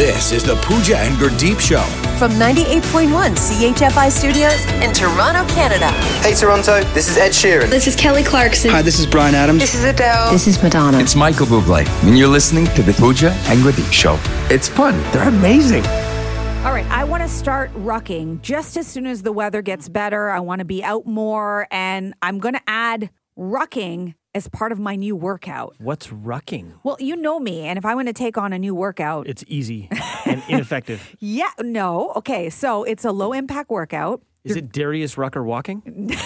This is the Pooja and Gurdeep Show. From 98.1 CHFI Studios in Toronto, Canada. Hey Toronto, this is Ed Sheeran. This is Kelly Clarkson. Hi, this is Bryan Adams. This is Adele. This is Madonna. It's Michael Bublé, and you're listening to the Pooja and Gurdeep Show. It's fun. They're amazing. All right, I want to start rucking just as soon as the weather gets better. I want to be out more, and I'm going to add rucking as part of my new workout. What's rucking? Well, you know me, and if I want to take on a new workout, It's easy and ineffective. yeah, no, okay, so it's a low impact workout. Is it Darius Rucker walking?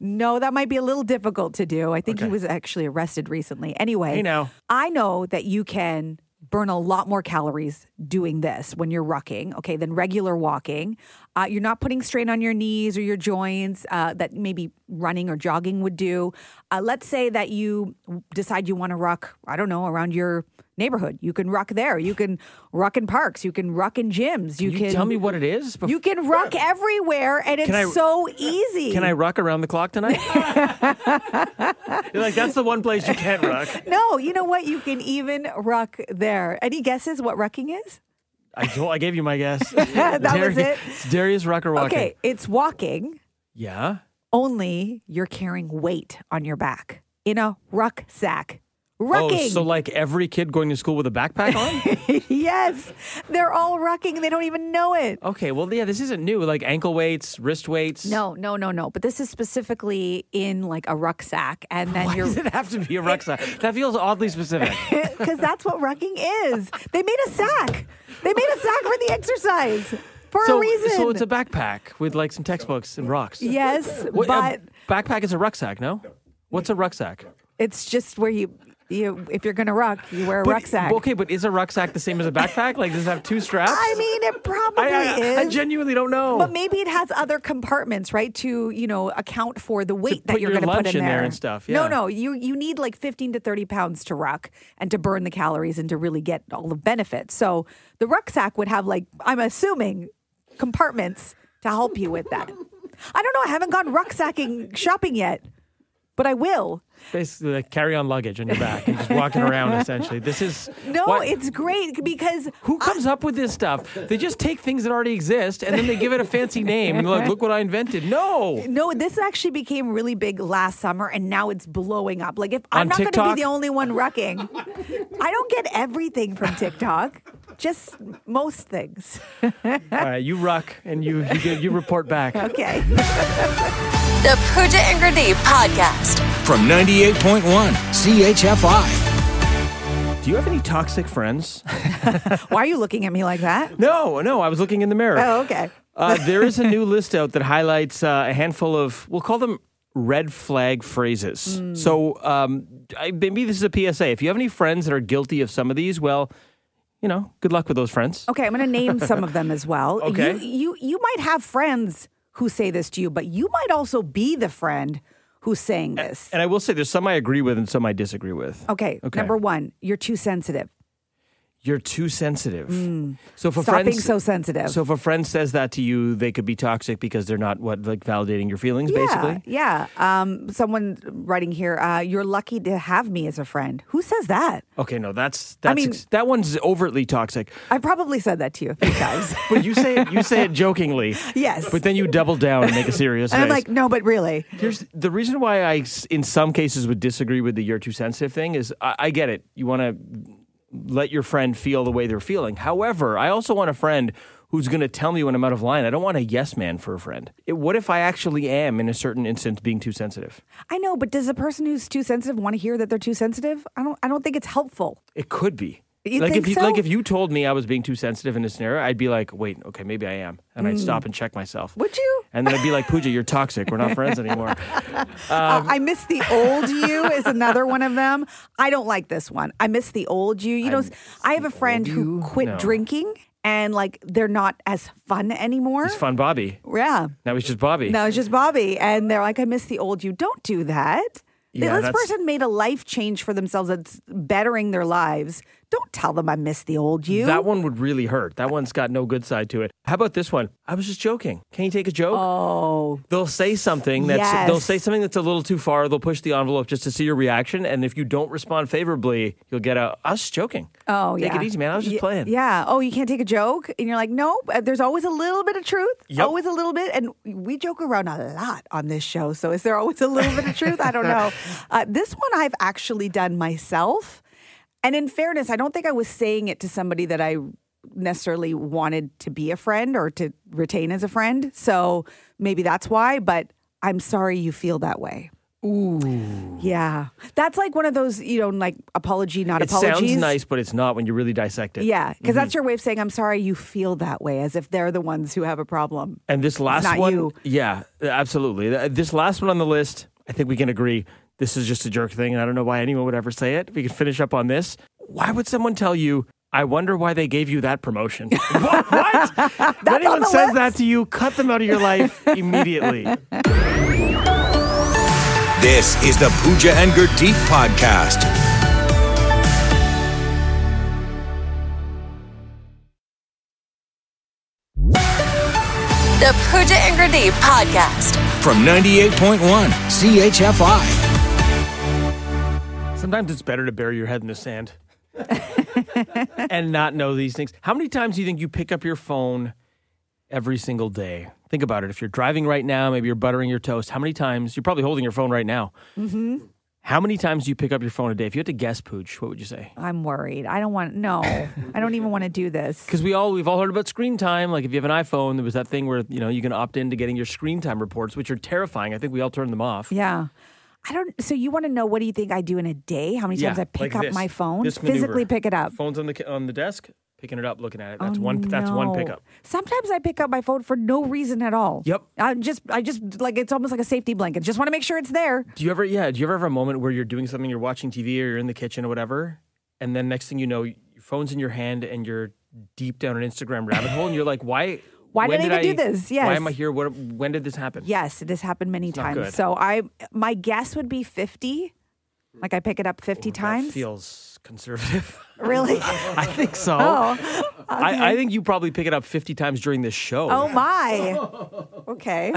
No, that might be a little difficult to do. I think he was actually arrested recently. Anyway, Hey, now. I know that you can burn a lot more calories doing this when you're rucking, okay, than regular walking. Uh, you're not putting strain on your knees or your joints uh, that maybe running or jogging would do. Uh, let's say that you decide you want to ruck, I don't know, around your neighborhood. You can ruck there. You can ruck in parks. You can ruck in gyms. You, Can can tell me what it is? bef- You can ruck everywhere, and it's I- so easy. Can I ruck around the clock tonight? You're like, that's the one place you can't ruck. No, you know what? You can even ruck there. Any guesses what rucking is? I told, I gave you my guess. that was it. It's Darius Rucker walking. Okay, it's walking, Yeah. only you're carrying weight on your back in a rucksack. Rucking. Oh, so like every kid going to school with a backpack on? yes, they're all rucking and they don't even know it. okay, well, yeah, this isn't new. Like ankle weights, wrist weights. No, no, no, no. But this is specifically in like a rucksack, and then Why you're does it have to be a rucksack? That feels oddly specific. because that's what rucking is. They made a sack. They made a sack for the exercise for so, a reason. so it's a backpack with like some textbooks and rocks. yes, What- but backpack is a rucksack, no? What's a rucksack? it's just where you you if you're gonna ruck, you wear a But- rucksack. Okay, but is a rucksack the same as a backpack? Like, does it have two straps? I mean, it probably I, I, is. I genuinely don't know. But maybe it has other compartments, right? To you know account for the weight that you're your going to put in in there there and stuff, No, yeah. no, you you need like 15 to 30 pounds to ruck and to burn the calories and to really get all the benefits. So the rucksack would have like I'm assuming compartments to help you with that. I don't know. I haven't gone rucksacking shopping yet, but I will. Basically, like carry on luggage on your back and just walking around. Essentially, this is No, what- it's great because who comes up with this stuff? They just take things that already exist and then they give it a fancy name and like, look what I invented. No. No, this actually became really big last summer, and now it's blowing up. Like, if I'm not going to be the only one rucking, I don't get everything from TikTok, just most things. All right, you ruck and you you, get, you report back. Okay. The Pooja and Gurdeep podcast. From 98.1 CHFI. Do you have any toxic friends? Why are you looking at me like that? No, no. I was looking in the mirror. Oh, okay. Uh, there is a new list out that highlights uh, a handful of, we'll call them red flag phrases. Hmm. So um, I, maybe this is a PSA. If you have any friends that are guilty of some of these, well, you know, good luck with those friends. Okay, I'm going to name some of them as well. Okay. You, you you might have friends who say this to you, but you might also be the friend who's saying this. And I will say there's some I agree with and some I disagree with. Okay, Okay. number one, you're too sensitive. You're too sensitive. So if a. Stop friend being so sensitive. So if a friend says that to you, they could be toxic because they're not what like validating your feelings, basically. Yeah. Um, someone writing here, uh, you're lucky to have me as a friend. Who says that? Okay, no, that's that's I mean- ex- that one's overtly toxic. I probably said that to you a few times. But you say it you say it jokingly. Yes. But then you double down and make a serious and I'm like, no, but really. Here's the reason why I, in some cases, would disagree with the "you're too sensitive" thing. Is I, I get it. You want to let your friend feel the way they're feeling. However, I also want a friend who's going to tell me when I'm out of line. I don't want a yes man for a friend. It, what if I actually am, in a certain instance, being too sensitive? I know, but does a person who's too sensitive want to hear that they're too sensitive? I don't. I don't think it's helpful. It could be. You like if you, so? like if you told me I was being too sensitive in this scenario, I'd be like, wait, okay, maybe I am, and I'd stop and check myself. Mm. Would you? And then I'd be like, Pooja, you're toxic. We're not friends anymore. Uh, I miss the old you is another one of them. I don't like this one. I miss the old you. You know, I have a friend who quit No. drinking and like they're not as fun anymore. He's fun, Bobby. Yeah. Now he's just Bobby. No, it's just Bobby. And they're like, I miss the old you. Don't do that. Yeah, this person made a life change for themselves that's bettering their lives. Don't tell them I miss the old you. That one would really hurt. That one's got no good side to it. How about this one? I was just joking. Can you take a joke? oh, They'll say something that's Yes. they'll say something that's a little too far. They'll push the envelope just to see your reaction, and if you don't respond favorably, you'll get a. I was just joking. oh, Take yeah. it easy, man. I was just Ye- playing. Yeah. Oh, you can't take a joke, and you're like, no. uh, There's always a little bit of truth. Yep. Always a little bit, and we joke around a lot on this show. So is there always a little bit of truth? I don't know. Uh, this one I've actually done myself, and in fairness, I don't think I was saying it to somebody that I necessarily wanted to be a friend or to retain as a friend. So maybe that's why. But I'm sorry you feel that way. Ooh. Yeah. That's like one of those, you know, like apology, not It apologies. sounds nice, but it's not when you really dissect it. Yeah, because that's mm-hmm. your way of saying I'm sorry you feel that way, as if they're the ones who have a problem. And this last one, you. yeah, absolutely. This last one on the list, I think we can agree. This is just a jerk thing, and I don't know why anyone would ever say it. We can finish up on this. Why would someone tell you? I wonder why they gave you that promotion. what? what? if anyone says list? that to you, cut them out of your life immediately. This is the Pooja and Gurdeep podcast. The Pooja and Gurdeep podcast. From 98.1 CHFI. Sometimes it's better to bury your head in the sand and not know these things. How many times do you think you pick up your phone every single day? Think about it. If you're driving right now, maybe you're buttering your toast. How many times? You're probably holding your phone right now. Mm-hmm. How many times do you pick up your phone a day? If you had to guess, Pooch, what would you say? I'm worried. I don't want. No, I don't even want to do this. Because we all we've all heard about screen time. Like if you have an iPhone, there was that thing where you know you can opt into getting your screen time reports, which are terrifying. I think we all turned them off. Yeah. I don't. So you want to know what do you think I do in a day? How many times I pick like up this. my phone, This physically pick it up? Phone's on the on the desk, picking it up, looking at it. That's Oh, one. That's one no. pickup. Sometimes I pick up my phone for no reason at all. Yep. I just, I just like it's almost like a safety blanket. Just want to make sure it's there. Do you ever, yeah, do you ever have a moment where you're doing something, you're watching TV or you're in the kitchen or whatever, and then next thing you know, your phone's in your hand and you're deep down an Instagram rabbit hole, and you're like, why? Why when did I even do this? Yes. Why am I here? What? When did this happen? Yes, it has happened many not times. So I, my guess would be fifty. Like I pick it up fifty That times. feels conservative. Really? I think so. oh. I, I think you probably pick it up 50 times during this show. Oh my. Okay.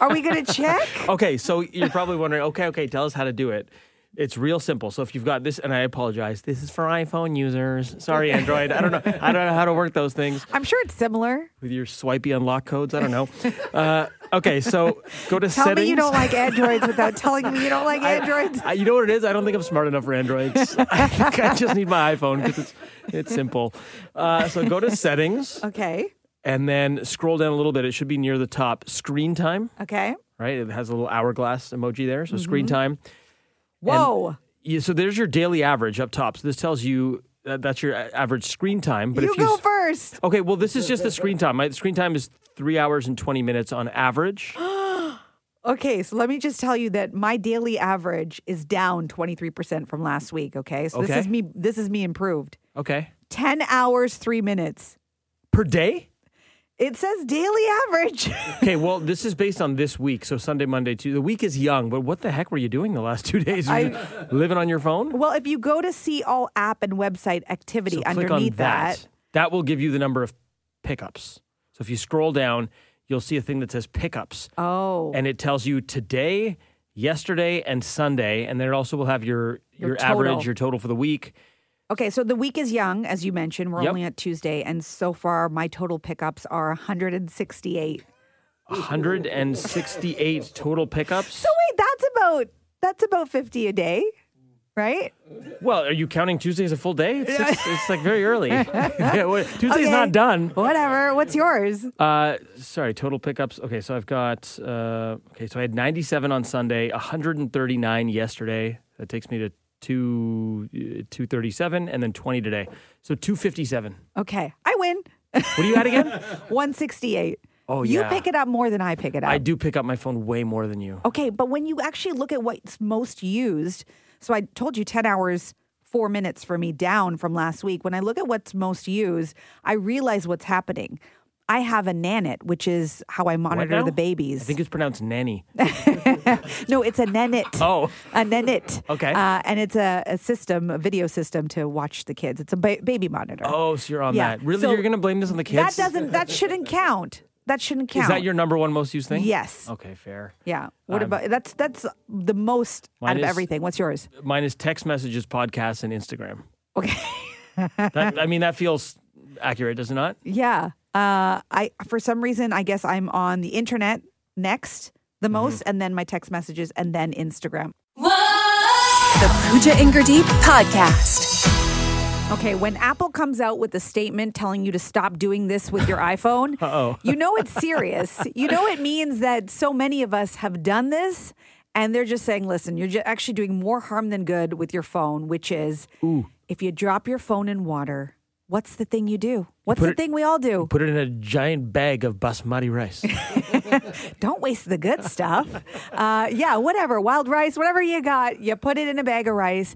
Are we going to check? Okay, so you're probably wondering, okay, okay, tell us how to do it. It's real simple. So if you've got this, and I apologize, this is for iPhone users. Sorry, Android. I don't know. I don't know how to work those things I'm sure it's similar. with your swipey unlock codes. I don't know. Uh, okay, so go to settings. Tell settings. me you don't like androids without telling me you don't like androids. I, you know what it is? I don't think I'm smart enough for Androids. I think I just need my iPhone because it's it's simple. Uh, so go to settings Okay. and then scroll down a little bit. It should be near the top. Screen time, Okay. right? It has a little hourglass emoji there. So Mm-hmm. screen time. Whoa. Yeah, so there's your daily average up top. So this tells you that that's your average screen time. But you if you go first. okay, well this is just the screen time. My screen time is three hours and twenty minutes on average. Okay, so let me just tell you that my daily average is down 23% from last week, okay? So this is me this is me improved. Okay, 10 hours 3 minutes. per day. It says daily average. Okay, well this is based on this week. So Sunday, Monday, Tuesday. The week is young, but what the heck were you doing the last two days? You living on your phone? well, if you go to see all app and website activity So underneath that. that, That will give you the number of pickups. So if you scroll down, you'll see a thing that says pickups. oh. and it tells you today, yesterday, and Sunday, and then it also will have your Your your, average, your total for the week. Okay, so the week is young, as you mentioned. We're Yep. only at Tuesday, and so far my total pickups are 168. 168 total pickups. So wait, that's about that's about 50 a day, right? Well, are you counting Tuesday as a full day? It's, six, it's like very early. Yeah, well, Tuesday's Okay. not done. Whatever. What's yours? Uh, sorry, total pickups. Okay, so I've got uh, okay, so I had 97 on Sunday, 139 yesterday. That takes me to two uh, 237, and then 20 today. So 257. Okay, I win. What do you at again? 168. Oh, You yeah. pick it up more than I pick it up. I do pick up my phone way more than you. Okay, but when you actually look at what's most used, so I told you 10 hours, four minutes for me down from last week. When I look at what's most used, I realize what's happening. I have a Nanit, which is how I monitor the babies. I think it's pronounced nanny. no, it's a Nanit. Oh. a Nanit. Okay. Uh, and it's a, a system, a video system to watch the kids. It's a ba- baby monitor. Oh, so you're on Yeah. that. Really? So you're going to blame this on the kids? That doesn't. That shouldn't count. That shouldn't count. Is that your number one most used thing? Yes. Okay, fair. Yeah. What Um, about that's that's the most out of is- everything. What's yours? Mine is text messages, podcasts, and Instagram. Okay. That, I mean, that feels accurate, does it not? Yeah. Uh, I for some reason I guess I'm on the internet next the most, and then my text messages, and then Instagram. The Pooja and Gurdeep Podcast. Okay, when Apple comes out with a statement telling you to stop doing this with your iPhone, Uh-oh. you know it's serious. you know it means that so many of us have done this, and they're just saying, "Listen, you're ju- actually doing more harm than good with your phone." Which is, if you drop your phone in water, what's the thing you do? What's put the it- thing we all do? Put it in a giant bag of basmati rice. Don't waste the good stuff. Uh, yeah, whatever. Wild rice, whatever you got, you put it in a bag of rice.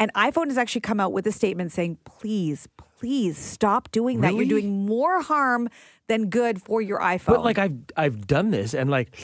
And iPhone has actually come out with a statement saying, please, please stop doing that. You're doing more harm than good for your iPhone. But like I've I've done this and like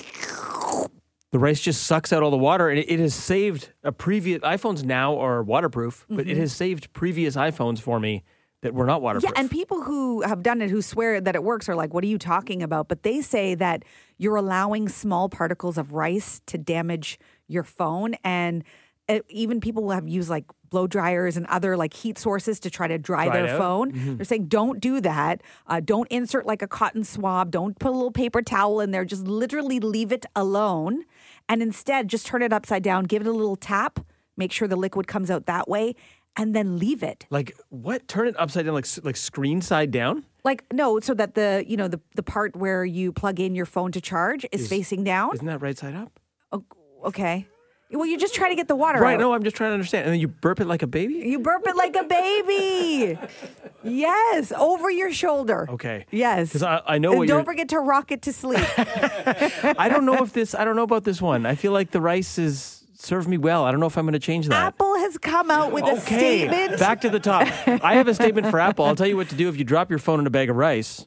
the rice just sucks out all the water and it, it has saved a previous iPhones now are waterproof, but it has saved previous iPhones for me that were not waterproof. yeah, and people who have done it who swear that it works are like, what are you talking about? But they say that you're allowing small particles of rice to damage your phone. And uh, even people who have used like blow dryers and other like heat sources to try to dry, Dry it their phone. They're saying, don't do that. Uh, don't insert like a cotton swab. Don't put a little paper towel in there. Just literally leave it alone. And instead, just turn it upside down, give it a little tap, make sure the liquid comes out that way, and then leave it. like what? Turn it upside down like like screen side down? Like no, so that the you know the the part where you plug in your phone to charge is, facing down. Isn't that right side up? Oh, okay. Well, you're just trying to get the water Right, out. no, I'm just trying to understand. And then you burp it like a baby? You burp it like a baby. yes, over your shoulder. Okay. Yes. 'Cause I- I know And what don't you're- forget to rock it to sleep. I don't know if this I don't know about this one. I feel like the rice is served me well. I don't know if I'm going to change that. Apple has come out with a Okay, statement. back to the top. I have a statement for Apple. I'll tell you what to do if you drop your phone in a bag of rice.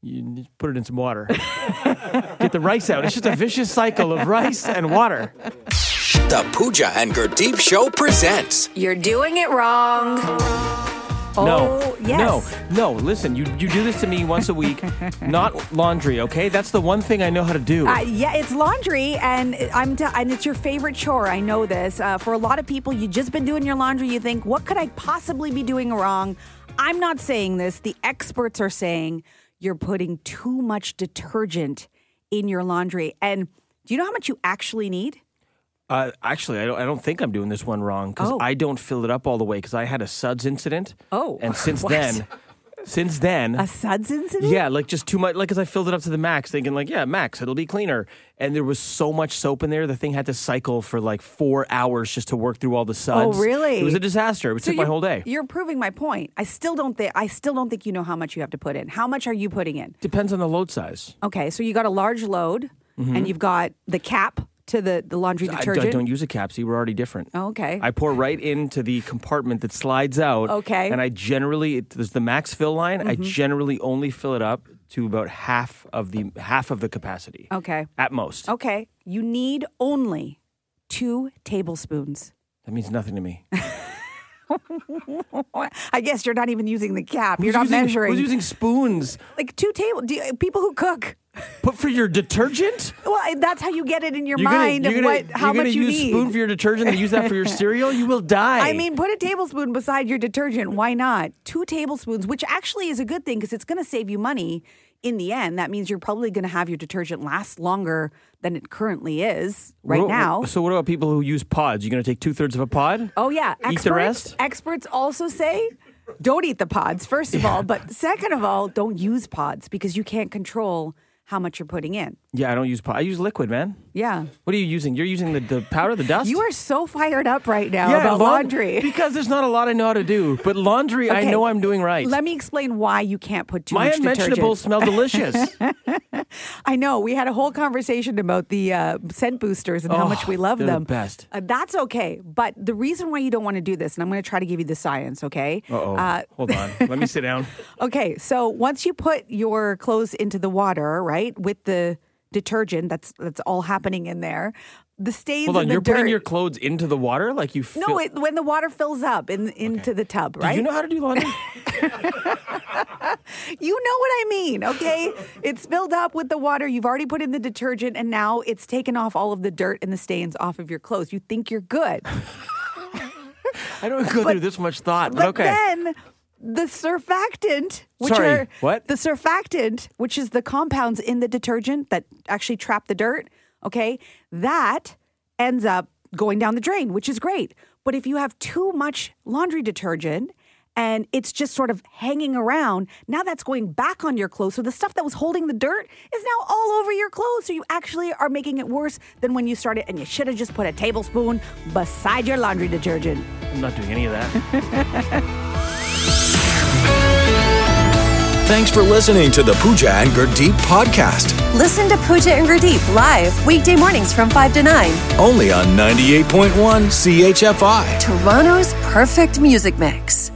You put it in some water. Get the rice out. It's just a vicious cycle of rice and water. The Pooja and Gurdeep Show presents You're doing it wrong. No, Oh, yes. no, no. Listen, you you do this to me once a week, not laundry. Okay, that's the one thing I know how to do. Uh, yeah, it's laundry, and I'm t- and it's your favorite chore. I know this. Uh, for a lot of people, you just been doing your laundry. You think, what could I possibly be doing wrong? I'm not saying this. The experts are saying you're putting too much detergent in your laundry. And do you know how much you actually need? Uh, actually, I don't, I don't think I'm doing this one wrong because Oh. I don't fill it up all the way because I had a suds incident. Oh, and since then, since then, A suds incident? Yeah, like just too much. Like, cause I filled it up to the max, thinking like, yeah, max, it'll be cleaner. And there was so much soap in there, the thing had to cycle for like four hours just to work through all the suds. Oh, really? It was a disaster. It So took my whole day. You're proving my point. I still don't think I still don't think you know how much you have to put in. How much are you putting in? Depends on the load size. Okay, so you got a large load, and you've got the cap to the the laundry Mm-hmm. I, detergent. I don't use a cap. See, we're already different. Oh, okay. I pour right into the compartment that slides out. Okay. Mm-hmm. And I generally, it, there's the max fill line. I generally only fill it up to about half of the half of the capacity. Okay. At most. Okay, you need only two tablespoons. That means nothing to me. I guess you're not even using the cap. You're not using, measuring. Who's using spoons? like two table. Do you, people who cook. Put for your detergent? Well, that's how you get it in your You're gonna- mind you're of gonna- what how you're gonna much you use need. spoon for your detergent and use that for your cereal? You will die. I mean, put a tablespoon beside your detergent. Why not? Two tablespoons, which actually is a good thing because it's going to save you money in the end. That means you're probably going to have your detergent last longer than it currently is right What- now. So what about people who use pods? You're going to take two thirds of a pod? Oh yeah, Eat the rest? Experts also say don't eat the pods first of all, but second of all, don't use pods because you can't control how much you're putting in. Yeah, I don't use. po- I use liquid, man. Yeah. What are you using? You're using the, the powder, the dust. You are so fired up right now yeah, about laun- laundry. because there's not a lot I know how to do. But laundry, I know I'm doing right. Let me explain why you can't put too My much unmentionables detergent. smell delicious. I know. We had a whole conversation about the uh, scent boosters and how Oh, much we love they're the them. best. Uh, that's okay. But the reason why you don't want to do this, and I'm going to try to give you the science, okay? Uh-oh. Uh, Hold on. Let me sit down. Okay, so once you put your clothes into the water, right, with the detergent, that's that's all happening in there. The stains Hold on. You're putting your clothes into the water like you fill- no, it, when the water fills up in into the tub, Do right? you know how to do laundry? You know what I mean, okay? it's filled up with the water. You've already put in the detergent, and now it's taken off all of the dirt and the stains off of your clothes. You think you're good, I don't go through this much thought. But, but okay. then the surfactant, which Sorry, are what? the surfactant, which is the compounds in the detergent that actually trap the dirt, okay, that ends up going down the drain, which is great. But if you have too much laundry detergent and it's just sort of hanging around, now that's going back on your clothes. So the stuff that was holding the dirt is now all over your clothes. So you actually are making it worse than when you started, and you should have just put a tablespoon beside your laundry detergent. I'm not doing any of that. Thanks for listening to the Pooja and Gurdeep podcast. Listen to Pooja and Gurdeep live weekday mornings from 5 to 9. Only on 98.1 CHFI. Toronto's perfect music mix.